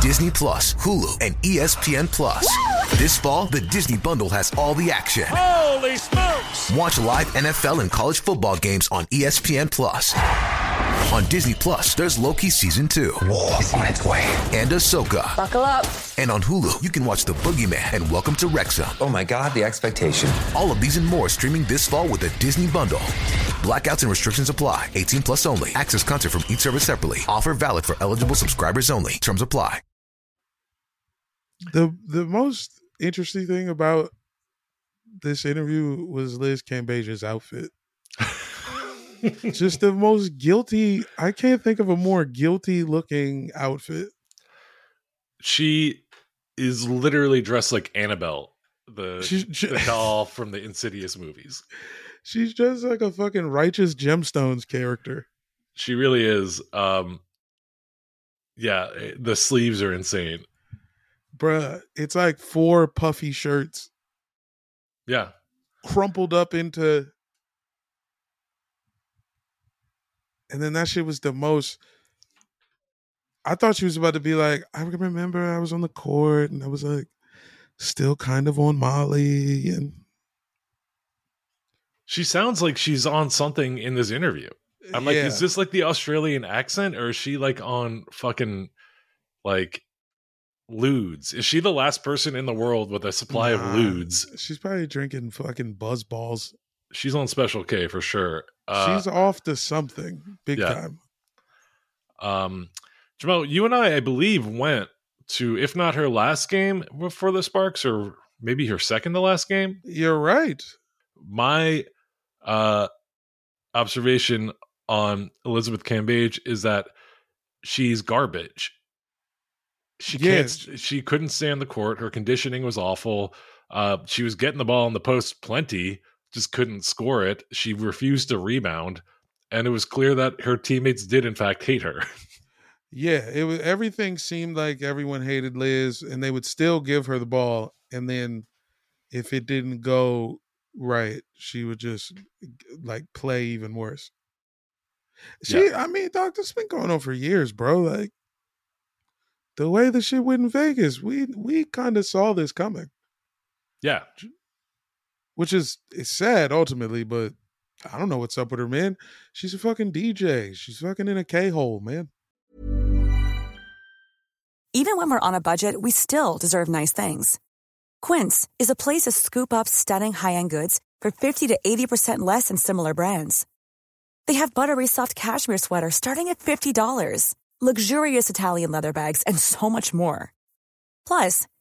Disney Plus, Hulu, and ESPN Plus. This fall, the Disney Bundle has all the action. Holy smokes! Watch live NFL and college football games on ESPN Plus. On Disney Plus, there's Loki season two. War It's on its way. And Ahsoka. Buckle up. And on Hulu, you can watch The Boogeyman and Welcome to Wrexham. Oh my God, the expectation. All of these and more streaming this fall with the Disney Bundle. Blackouts and restrictions apply. 18 plus only. Access content from each service separately. Offer valid for eligible subscribers only. Terms apply. The the most interesting thing about this interview was Liz Cambage's outfit. Just the most guilty. I can't think of a more guilty looking outfit. She is literally dressed like Annabelle, the, She's ju- the doll from the Insidious movies. She's just like a fucking righteous gemstones character. She really is. Um, yeah, eh, the sleeves are insane. Bruh, it's like four puffy shirts Yeah, crumpled up into and then that shit was the most I thought she was about to be like, I remember I was on the court and I was like still kind of on Molly and she sounds like she's on something in this interview. I'm like, Yeah. is this like the Australian accent, or is she like on fucking like ludes? Is she the last person in the world with a supply of Nah, ludes? She's probably drinking fucking buzz balls. She's on Special K for sure. Uh, She's off to something big yeah. time. Um, Jamel, you and I, I believe, went to if not her last game for the Sparks, or maybe her second to last game. You're right. My uh, observation on Elizabeth Cambage is that she's garbage. She Yes. can't. She couldn't stand the court. Her conditioning was awful. Uh, she was getting the ball in the post plenty, just couldn't score it. She refused to rebound, and it was clear that her teammates did in fact hate her. Yeah, it was everything seemed like everyone hated Liz and they would still give her the ball and then if it didn't go right, she would just like play even worse. She I mean, Doc, this been going on for years, bro. Like the way the shit went in Vegas, we we kind of saw this coming. yeah, Which is it's sad ultimately, but I don't know what's up with her, man. She's a fucking DJ. She's fucking in a K hole, man. Even when we're on a budget, we still deserve nice things. Quince is a place to scoop up stunning high-end goods for 50 to 80% less than similar brands. They have buttery soft cashmere sweaters starting at $50, luxurious Italian leather bags, and so much more. Plus,